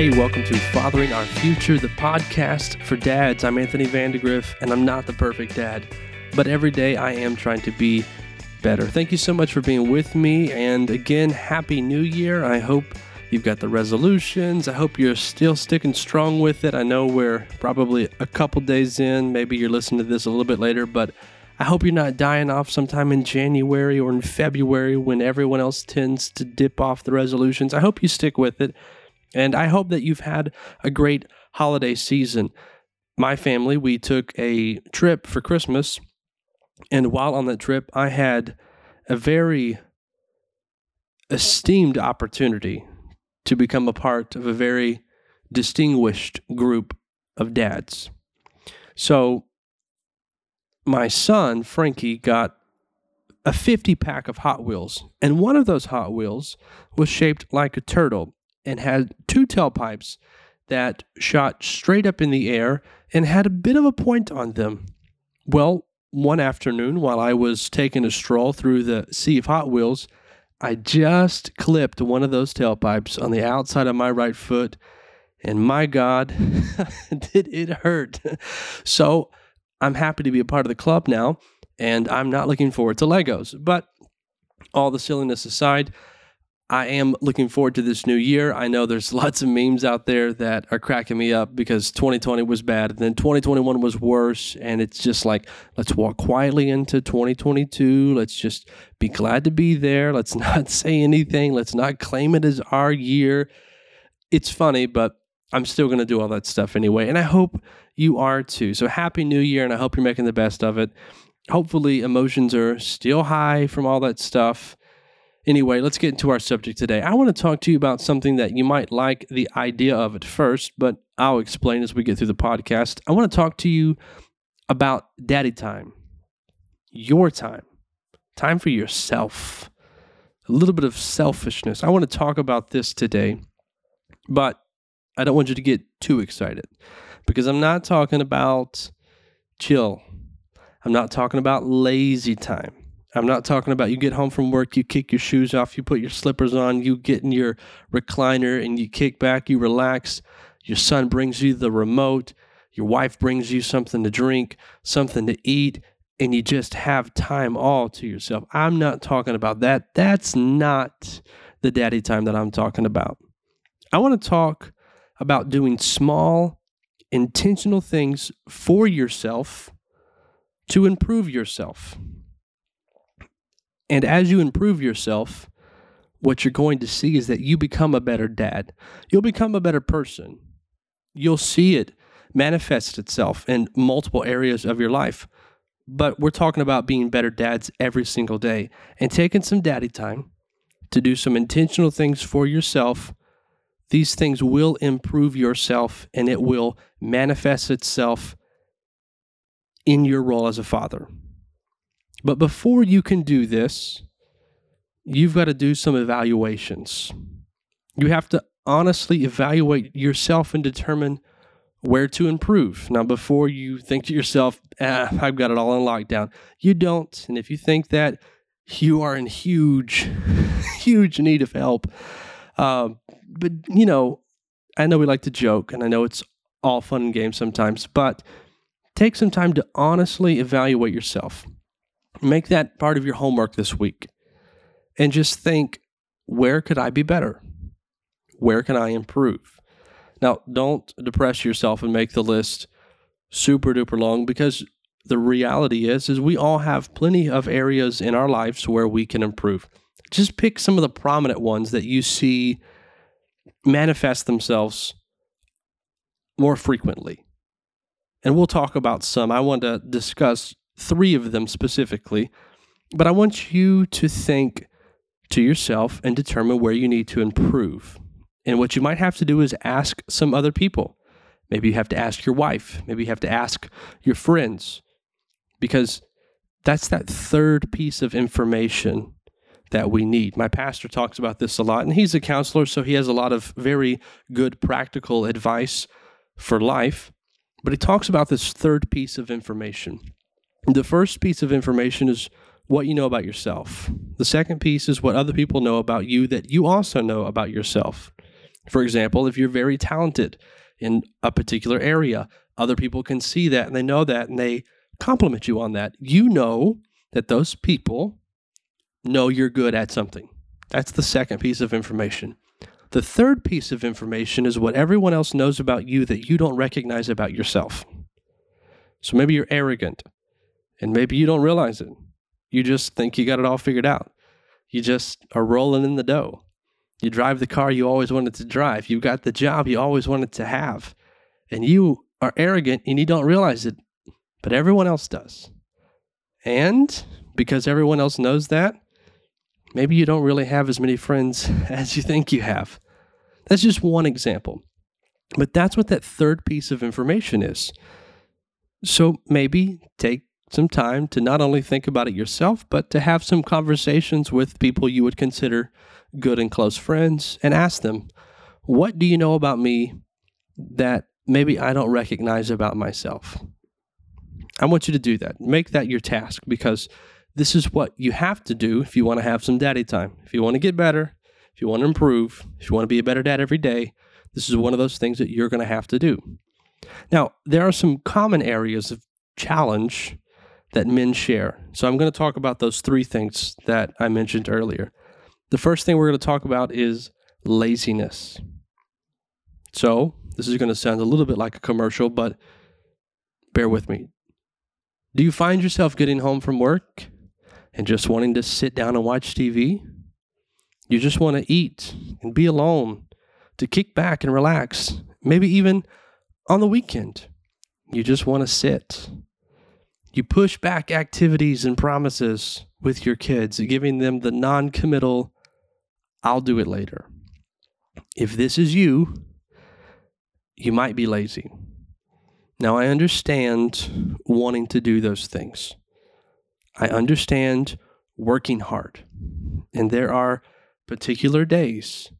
Hey, welcome to Fathering Our Future, the podcast for dads. I'm Anthony Vandegrift, and I'm not the perfect dad, but every day I am trying to be better. Thank you so much for being with me, and again, Happy New Year. I hope you've got the resolutions. I hope you're still sticking strong with it. I know we're probably a couple days in, maybe you're listening to this a little bit later, but I hope you're not dying off sometime in January or in February when everyone else tends to dip off the resolutions. I hope you stick with it. And I hope that you've had a great holiday season. My family, we took a trip for Christmas. And while on that trip, I had a very esteemed opportunity to become a part of a very distinguished group of dads. So, my son, Frankie, got a 50 pack of Hot Wheels, and one of those Hot Wheels was shaped like a turtle and had two tailpipes that shot straight up in the air and had a bit of a point on them. Well, one afternoon while I was taking a stroll through the sea of Hot Wheels, I just clipped one of those tailpipes on the outside of my right foot, and my God, did it hurt. so I'm happy to be a part of the club now, and I'm not looking forward to Legos. But all the silliness aside, I am looking forward to this new year. I know there's lots of memes out there that are cracking me up because 2020 was bad, and then 2021 was worse. And it's just like, let's walk quietly into 2022. Let's just be glad to be there. Let's not say anything. Let's not claim it as our year. It's funny, but I'm still going to do all that stuff anyway. And I hope you are too. So happy new year, and I hope you're making the best of it. Hopefully, emotions are still high from all that stuff Anyway, let's get into our subject today. I want to talk to you about something that you might like the idea of at first, but I'll explain as we get through the podcast. I want to talk to you about daddy time, your time, time for yourself, a little bit of selfishness. I want to talk about this today, but I don't want you to get too excited because I'm not talking about chill. I'm not talking about lazy time. I'm not talking about you get home from work, you kick your shoes off, you put your slippers on, you get in your recliner and you kick back, you relax. Your son brings you the remote, your wife brings you something to drink, something to eat, and you just have time all to yourself. I'm not talking about that. That's not the daddy time that I'm talking about. I want to talk about doing small, intentional things for yourself to improve yourself. And as you improve yourself, what you're going to see is that you become a better dad. You'll become a better person. You'll see it manifest itself in multiple areas of your life. But we're talking about being better dads every single day and taking some daddy time to do some intentional things for yourself. These things will improve yourself and it will manifest itself in your role as a father. But before you can do this, you've got to do some evaluations. You have to honestly evaluate yourself and determine where to improve. Now, before you think to yourself, ah, I've got it all in lockdown, you don't. And if you think that, you are in huge, huge need of help. Uh, but, you know, I know we like to joke, and I know it's all fun and games sometimes, but take some time to honestly evaluate yourself. Make that part of your homework this week and just think where could I be better? Where can I improve? Now, don't depress yourself and make the list super duper long because the reality is is we all have plenty of areas in our lives where we can improve. Just pick some of the prominent ones that you see manifest themselves more frequently. And we'll talk about some. I want to discuss three of them specifically, but I want you to think to yourself and determine where you need to improve. And what you might have to do is ask some other people. Maybe you have to ask your wife. Maybe you have to ask your friends because that's that third piece of information that we need. My pastor talks about this a lot, and he's a counselor, so he has a lot of very good practical advice for life. But he talks about this third piece of information. The first piece of information is what you know about yourself. The second piece is what other people know about you that you also know about yourself. For example, if you're very talented in a particular area, other people can see that and they know that and they compliment you on that. You know that those people know you're good at something. That's the second piece of information. The third piece of information is what everyone else knows about you that you don't recognize about yourself. So maybe you're arrogant and maybe you don't realize it. You just think you got it all figured out. You just are rolling in the dough. You drive the car you always wanted to drive. You got the job you always wanted to have. And you are arrogant and you don't realize it, but everyone else does. And because everyone else knows that, maybe you don't really have as many friends as you think you have. That's just one example. But that's what that third piece of information is. So maybe take some time to not only think about it yourself, but to have some conversations with people you would consider good and close friends and ask them, What do you know about me that maybe I don't recognize about myself? I want you to do that. Make that your task because this is what you have to do if you want to have some daddy time. If you want to get better, if you want to improve, if you want to be a better dad every day, this is one of those things that you're going to have to do. Now, there are some common areas of challenge that men share. So I'm going to talk about those three things that I mentioned earlier. The first thing we're going to talk about is laziness. So this is going to sound a little bit like a commercial, but bear with me. Do you find yourself getting home from work and just wanting to sit down and watch TV? You just want to eat and be alone, to kick back and relax, maybe even on the weekend. You just want to sit you push back activities and promises with your kids, giving them the non committal, I'll do it later. If this is you, you might be lazy. Now, I understand wanting to do those things. I understand working hard. And there are particular days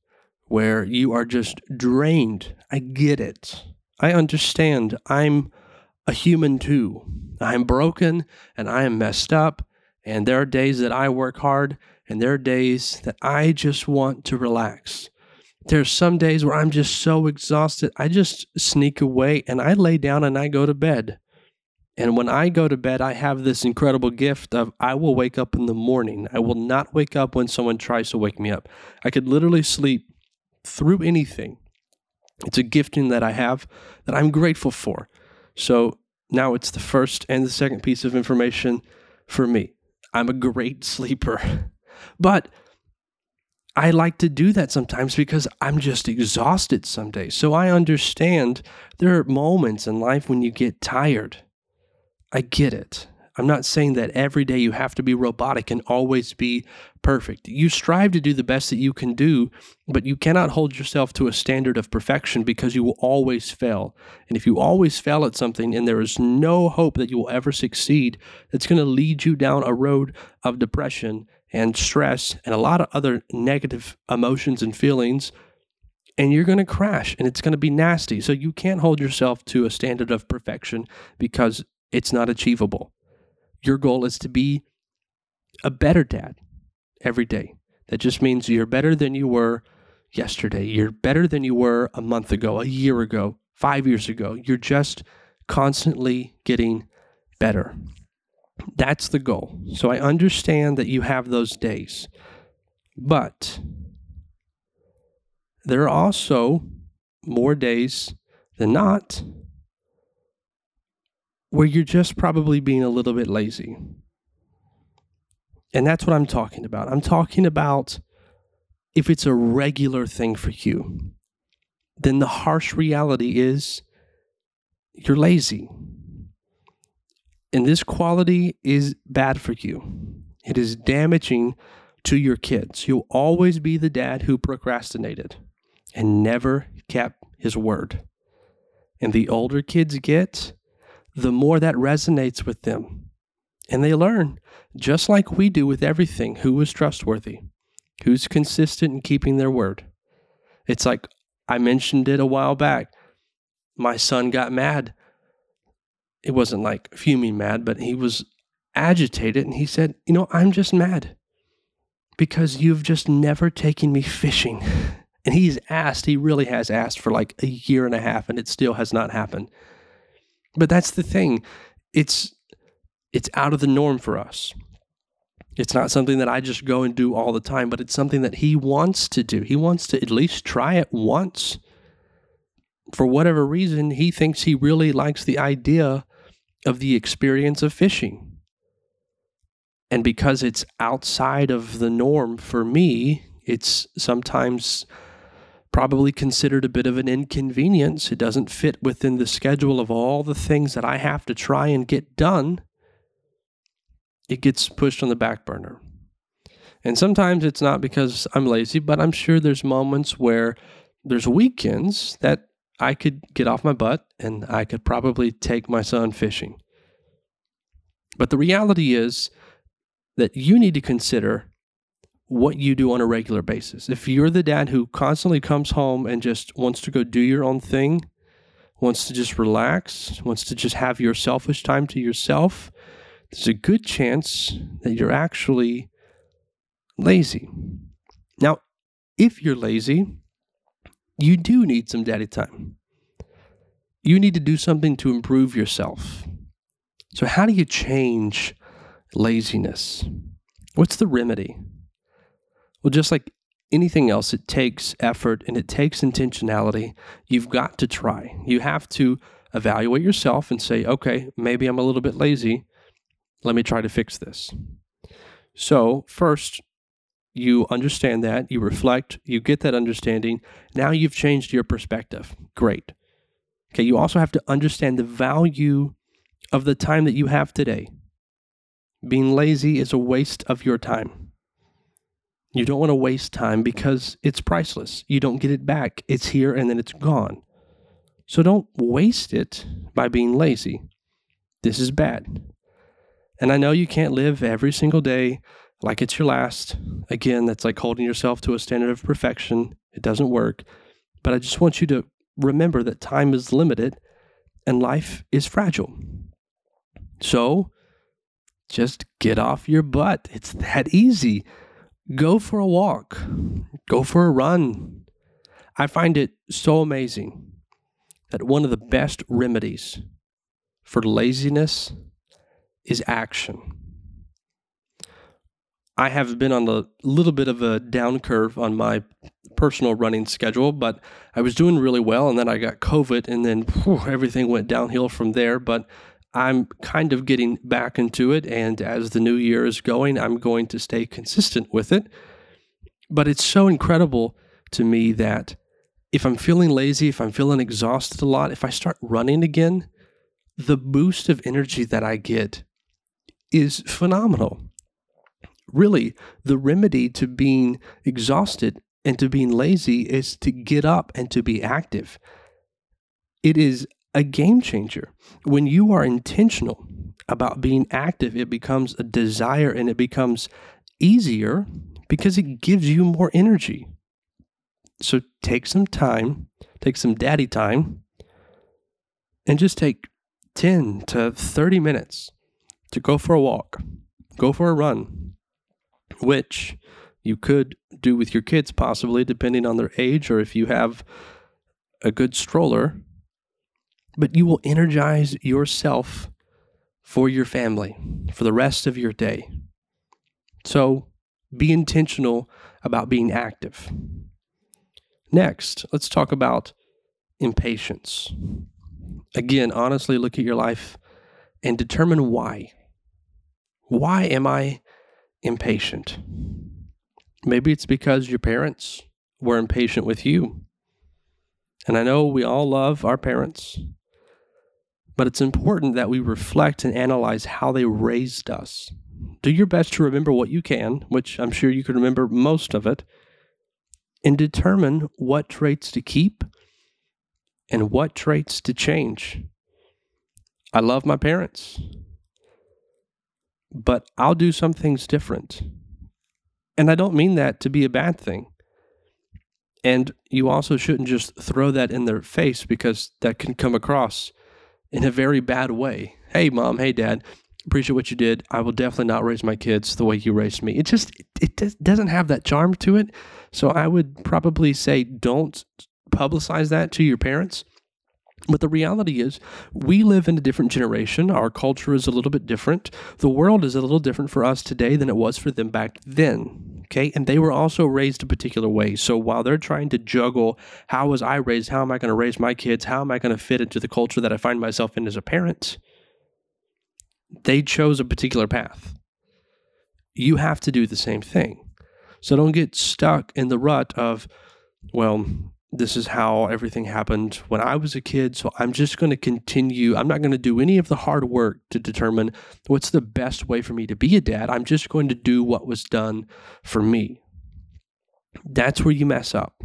where you are just drained. I get it. I understand. I'm a human too. I'm broken and I am messed up. And there are days that I work hard and there are days that I just want to relax. There's some days where I'm just so exhausted, I just sneak away and I lay down and I go to bed. And when I go to bed, I have this incredible gift of I will wake up in the morning. I will not wake up when someone tries to wake me up. I could literally sleep through anything. It's a gifting that I have that I'm grateful for. So now it's the first and the second piece of information for me. I'm a great sleeper, but I like to do that sometimes because I'm just exhausted some days. So I understand there are moments in life when you get tired. I get it. I'm not saying that every day you have to be robotic and always be perfect. You strive to do the best that you can do, but you cannot hold yourself to a standard of perfection because you will always fail. And if you always fail at something and there is no hope that you will ever succeed, it's going to lead you down a road of depression and stress and a lot of other negative emotions and feelings and you're going to crash and it's going to be nasty. So you can't hold yourself to a standard of perfection because it's not achievable. Your goal is to be a better dad every day. That just means you're better than you were yesterday. You're better than you were a month ago, a year ago, five years ago. You're just constantly getting better. That's the goal. So I understand that you have those days. But there are also more days than not where you're just probably being a little bit lazy. And that's what I'm talking about. I'm talking about if it's a regular thing for you, then the harsh reality is you're lazy. And this quality is bad for you. It is damaging to your kids. You'll always be the dad who procrastinated and never kept his word. And the older kids get, the more that resonates with them. And they learn, just like we do with everything, who is trustworthy, who's consistent in keeping their word. It's like I mentioned it a while back. My son got mad. It wasn't like fuming mad, but he was agitated and he said, You know, I'm just mad because you've just never taken me fishing. And he's asked, he really has asked for like a year and a half, and it still has not happened. But that's the thing. It's it's out of the norm for us. It's not something that I just go and do all the time, but it's something that he wants to do. He wants to at least try it once. For whatever reason, he thinks he really likes the idea of the experience of fishing. And because it's outside of the norm for me, it's sometimes probably considered a bit of an inconvenience. It doesn't fit within the schedule of all the things that I have to try and get done. It gets pushed on the back burner. And sometimes it's not because I'm lazy, but I'm sure there's moments where there's weekends that I could get off my butt and I could probably take my son fishing. But the reality is that you need to consider what you do on a regular basis. If you're the dad who constantly comes home and just wants to go do your own thing, wants to just relax, wants to just have your selfish time to yourself, there's a good chance that you're actually lazy. Now, if you're lazy, you do need some daddy time. You need to do something to improve yourself. So, how do you change laziness? What's the remedy? Well, just like anything else, it takes effort and it takes intentionality. You've got to try. You have to evaluate yourself and say, okay, maybe I'm a little bit lazy. Let me try to fix this. So, first, you understand that, you reflect, you get that understanding. Now you've changed your perspective. Great. Okay, you also have to understand the value of the time that you have today. Being lazy is a waste of your time. You don't want to waste time because it's priceless. You don't get it back. It's here and then it's gone. So don't waste it by being lazy. This is bad. And I know you can't live every single day like it's your last. Again, that's like holding yourself to a standard of perfection. It doesn't work. But I just want you to remember that time is limited and life is fragile. So just get off your butt. It's that easy go for a walk, go for a run. I find it so amazing that one of the best remedies for laziness is action. I have been on a little bit of a down curve on my personal running schedule, but I was doing really well. And then I got COVID, and then whew, everything went downhill from there. But I'm kind of getting back into it. And as the new year is going, I'm going to stay consistent with it. But it's so incredible to me that if I'm feeling lazy, if I'm feeling exhausted a lot, if I start running again, the boost of energy that I get is phenomenal. Really, the remedy to being exhausted and to being lazy is to get up and to be active. It is a game changer. When you are intentional about being active, it becomes a desire and it becomes easier because it gives you more energy. So take some time, take some daddy time, and just take 10 to 30 minutes to go for a walk, go for a run, which you could do with your kids, possibly, depending on their age, or if you have a good stroller but you will energize yourself for your family for the rest of your day. So be intentional about being active. Next, let's talk about impatience. Again, honestly, look at your life and determine why. Why am I impatient? Maybe it's because your parents were impatient with you. And I know we all love our parents, but it's important that we reflect and analyze how they raised us. Do your best to remember what you can, which I'm sure you can remember most of it, and determine what traits to keep and what traits to change. I love my parents, but I'll do some things different. And I don't mean that to be a bad thing. And you also shouldn't just throw that in their face because that can come across in a very bad way. Hey, mom, hey, dad, appreciate what you did. I will definitely not raise my kids the way you raised me. It just it, doesn't have that charm to it. So I would probably say don't publicize that to your parents. But the reality is, we live in a different generation. Our culture is a little bit different. The world is a little different for us today than it was for them back then. Okay. And they were also raised a particular way. So while they're trying to juggle, how was I raised? How am I going to raise my kids? How am I going to fit into the culture that I find myself in as a parent? They chose a particular path. You have to do the same thing. So don't get stuck in the rut of, well, this is how everything happened when I was a kid. So I'm just going to continue. I'm not going to do any of the hard work to determine what's the best way for me to be a dad. I'm just going to do what was done for me. That's where you mess up.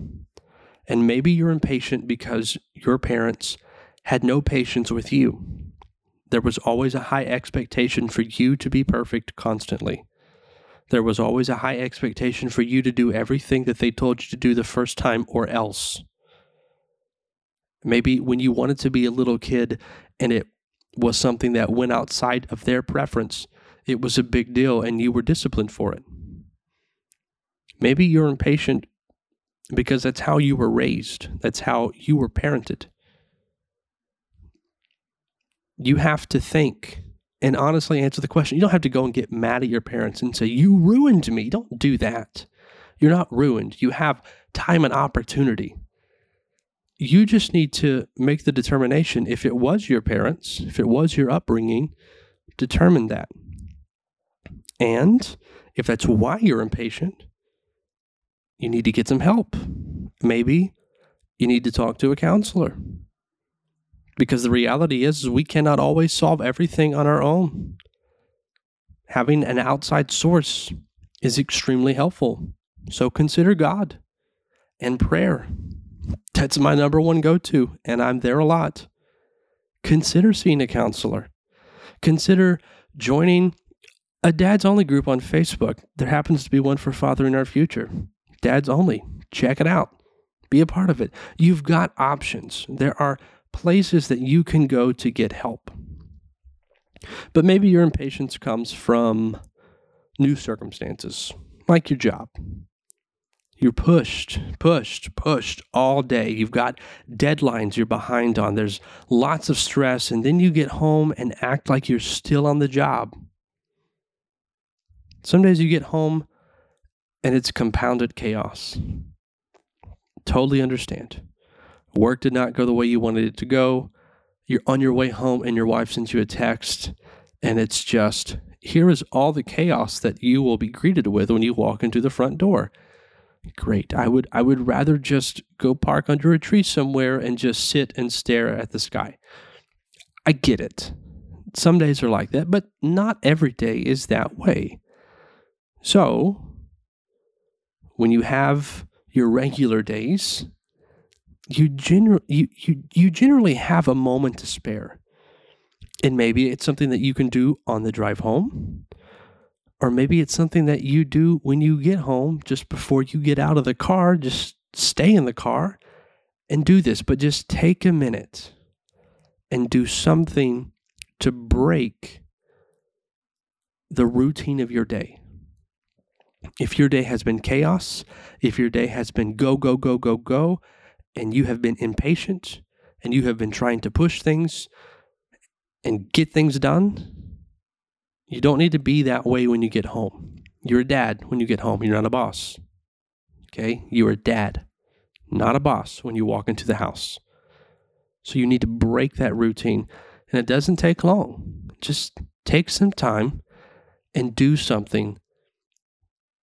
And maybe you're impatient because your parents had no patience with you. There was always a high expectation for you to be perfect constantly. There was always a high expectation for you to do everything that they told you to do the first time or else. Maybe when you wanted to be a little kid and it was something that went outside of their preference, it was a big deal and you were disciplined for it. Maybe you're impatient because that's how you were raised, that's how you were parented. You have to think and honestly answer the question. You don't have to go and get mad at your parents and say, You ruined me. Don't do that. You're not ruined. You have time and opportunity. You just need to make the determination if it was your parents, if it was your upbringing, determine that. And if that's why you're impatient, you need to get some help. Maybe you need to talk to a counselor because the reality is, is we cannot always solve everything on our own. Having an outside source is extremely helpful. So consider God and prayer. That's my number one go to, and I'm there a lot. Consider seeing a counselor. Consider joining a Dad's Only group on Facebook. There happens to be one for Father Fathering Our Future. Dad's Only. Check it out. Be a part of it. You've got options. There are places that you can go to get help. But maybe your impatience comes from new circumstances, like your job. You're pushed, pushed, pushed all day. You've got deadlines you're behind on. There's lots of stress. And then you get home and act like you're still on the job. Some days you get home and it's compounded chaos. Totally understand. Work did not go the way you wanted it to go. You're on your way home and your wife sends you a text, and it's just here is all the chaos that you will be greeted with when you walk into the front door. Great. I would I would rather just go park under a tree somewhere and just sit and stare at the sky. I get it. Some days are like that, but not every day is that way. So, when you have your regular days, you generally you, you you generally have a moment to spare. And maybe it's something that you can do on the drive home. Or maybe it's something that you do when you get home, just before you get out of the car, just stay in the car and do this, but just take a minute and do something to break the routine of your day. If your day has been chaos, if your day has been go, go, go, go, go, and you have been impatient and you have been trying to push things and get things done, you don't need to be that way when you get home. You're a dad when you get home, you're not a boss. Okay? You're a dad, not a boss when you walk into the house. So you need to break that routine. And it doesn't take long. Just take some time and do something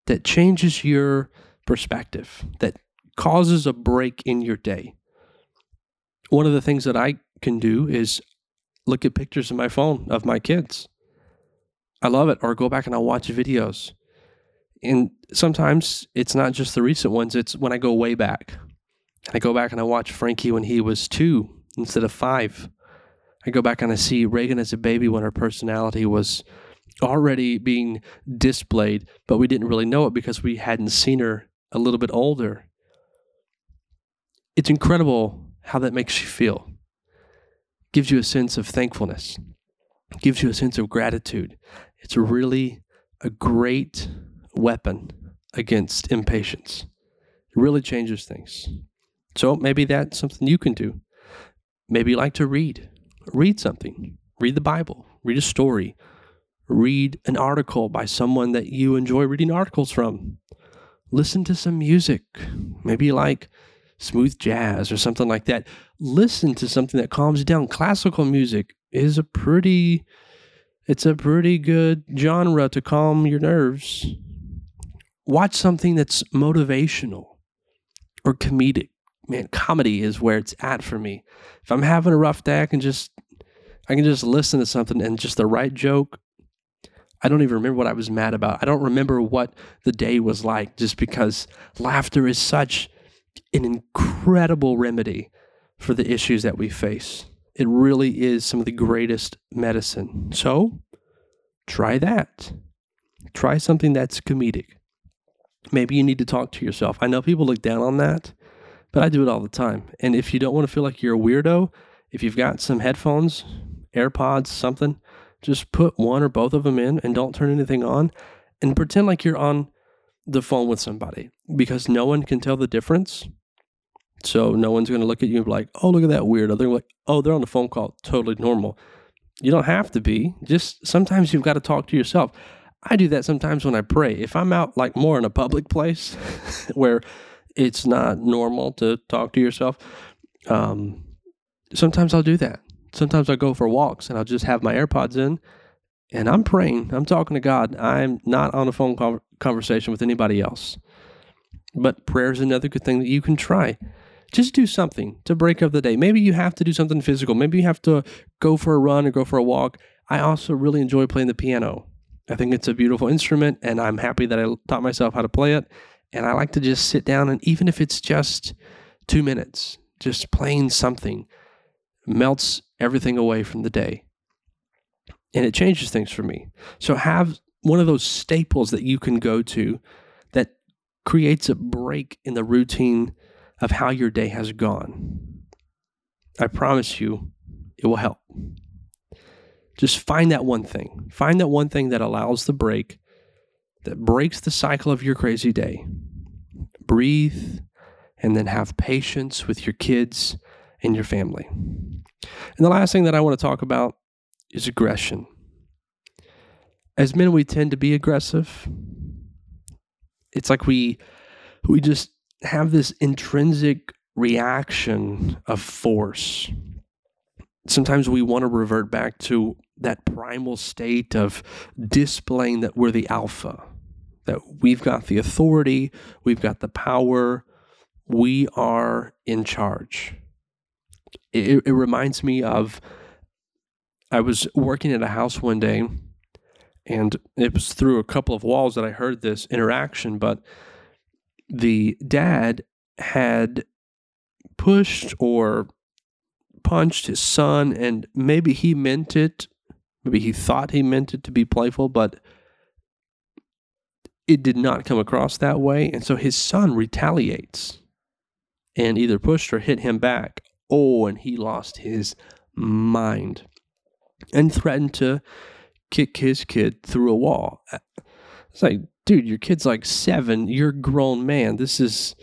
that changes your perspective, that causes a break in your day. One of the things that I can do is look at pictures in my phone of my kids. I love it. Or go back and I'll watch videos. And sometimes it's not just the recent ones, it's when I go way back. I go back and I watch Frankie when he was two instead of five. I go back and I see Reagan as a baby when her personality was already being displayed, but we didn't really know it because we hadn't seen her a little bit older it's incredible how that makes you feel. Gives you a sense of thankfulness. gives you a sense of gratitude. It's really a great weapon against impatience. It really changes things. So maybe that's something you can do. Maybe you like to read. Read something. Read the Bible. Read a story. Read an article by someone that you enjoy reading articles from. Listen to some music. Maybe you like smooth jazz or something like that. Listen to something that calms you down. Classical music is a pretty it's a pretty good genre to calm your nerves. Watch something that's motivational or comedic. Man, comedy is where it's at for me. If I'm having a rough day, I can just I can just listen to something and just the right joke. I don't even remember what I was mad about. I don't remember what the day was like just because laughter is such an incredible remedy for the issues that we face. It really is some of the greatest medicine. So try that. Try something that's comedic. Maybe you need to talk to yourself. I know people look down on that, but I do it all the time. And if you don't want to feel like you're a weirdo, if you've got some headphones, AirPods, something, just put one or both of them in and don't turn anything on and pretend like you're on the phone with somebody because no one can tell the difference. So no one's going to look at you and be like, oh, look at that weirdo. They're like, oh, they're on the phone call. Totally normal. You don't have to be. Just sometimes you've got to talk to yourself. I do that sometimes when I pray. If I'm out like more in a public place where it's not normal to talk to yourself, um, sometimes I'll do that. Sometimes I'll go for walks and I'll just have my AirPods in and I'm praying. I'm talking to God. I'm not on a phone conversation with anybody else. But prayer is another good thing that you can try. Just do something to break up the day. Maybe you have to do something physical. Maybe you have to go for a run or go for a walk. I also really enjoy playing the piano. I think it's a beautiful instrument, and I'm happy that I taught myself how to play it. And I like to just sit down, and even if it's just two minutes, just playing something melts everything away from the day. And it changes things for me. So have one of those staples that you can go to creates a break in the routine of how your day has gone. I promise you, it will help. Just find that one thing. Find that one thing that allows the break, that breaks the cycle of your crazy day. Breathe and then have patience with your kids and your family. And the last thing that I want to talk about is aggression as men we tend to be aggressive it's like we we just have this intrinsic reaction of force. Sometimes we want to revert back to that primal state of displaying that we're the alpha that we've got the authority we've got the power we are in charge. It, it reminds me of i was working at a house one day and it was through a couple of walls that I heard this interaction, but the dad had pushed or punched his son, and maybe he meant it, maybe he thought he meant it to be playful, but it did not come across that way. And so his son retaliates and either pushed or hit him back. Oh, and he lost his mind and threatened to kick his kid through a wall. It's like, dude, your kid's like seven. You're a grown man. This is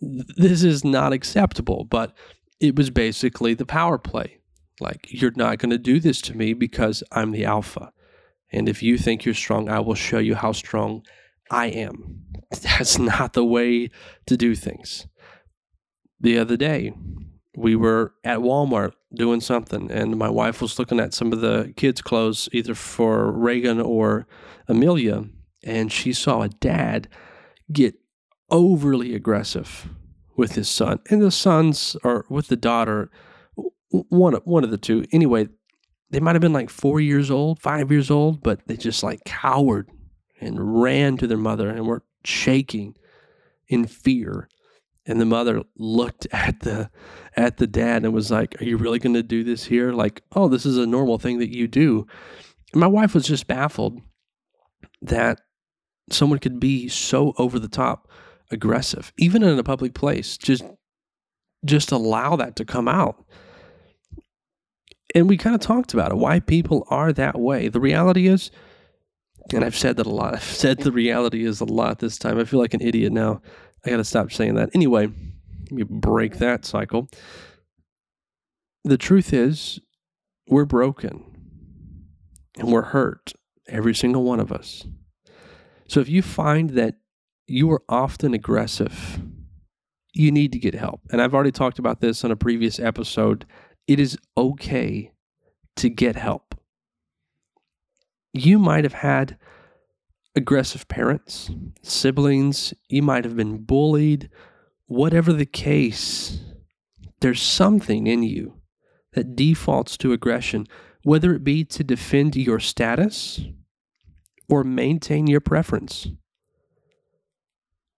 this is not acceptable. But it was basically the power play. Like, you're not going to do this to me because I'm the alpha. And if you think you're strong, I will show you how strong I am. That's not the way to do things. The other day, we were at Walmart doing something, and my wife was looking at some of the kids' clothes, either for Reagan or Amelia, and she saw a dad get overly aggressive with his son, and the sons or with the daughter, one one of the two. Anyway, they might have been like four years old, five years old, but they just like cowered and ran to their mother and were shaking in fear and the mother looked at the at the dad and was like are you really going to do this here like oh this is a normal thing that you do and my wife was just baffled that someone could be so over the top aggressive even in a public place just just allow that to come out And we kind of talked about it, why people are that way. The reality is, and I've said that a lot. I've said the reality is a lot this time. I feel like an idiot now. I got to stop saying that. Anyway, let me break that cycle. The truth is, we're broken and we're hurt, every single one of us. So if you find that you are often aggressive, you need to get help. And I've already talked about this on a previous episode. It is okay to get help. You might have had aggressive parents, siblings, you might have been bullied, whatever the case, there's something in you that defaults to aggression, whether it be to defend your status or maintain your preference.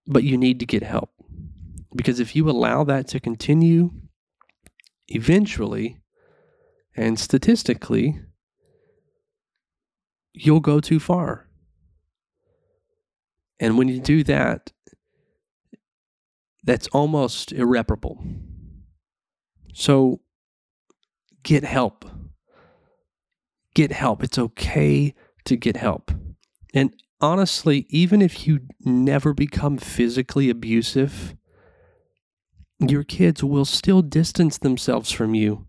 But you need to get help. Because if you allow that to continue, eventually and statistically, you'll go too far. And when you do that, that's almost irreparable. So get help. Get help. It's okay to get help. And honestly, even if you never become physically abusive, your kids will still distance themselves from you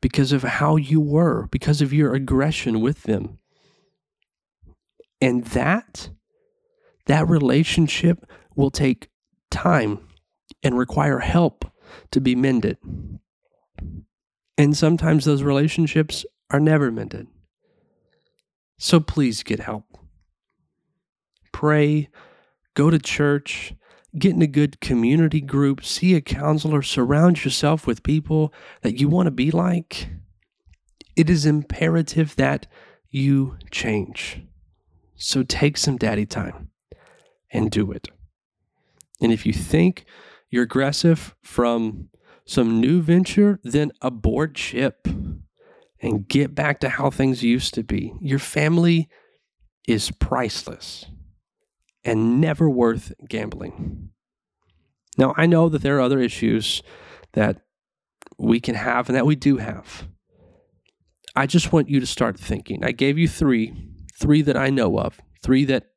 because of how you were, because of your aggression with them. And that that relationship will take time and require help to be mended. And sometimes those relationships are never mended. So please get help. Pray, go to church, get in a good community group, see a counselor, surround yourself with people that you want to be like. It is imperative that you change. So take some daddy time and do it. And if you think you're aggressive from some new venture, then abort ship and get back to how things used to be. Your family is priceless and never worth gambling. Now, I know that there are other issues that we can have and that we do have. I just want you to start thinking. I gave you three, three that I know of, three that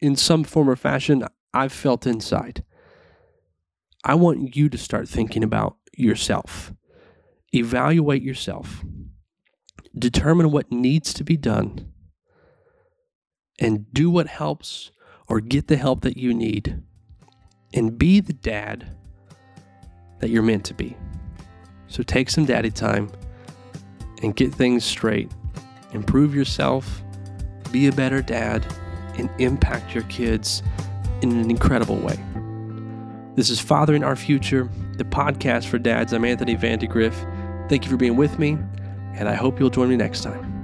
in some form or fashion I've felt inside. I want you to start thinking about yourself. Evaluate yourself. Determine what needs to be done. And do what helps or get the help that you need. And be the dad that you're meant to be. So take some daddy time and get things straight. Improve yourself. Be a better dad and impact your kids in an incredible way. This is Fathering Our Future, the podcast for dads. I'm Anthony Vandegrift. Thank you for being with me, and I hope you'll join me next time.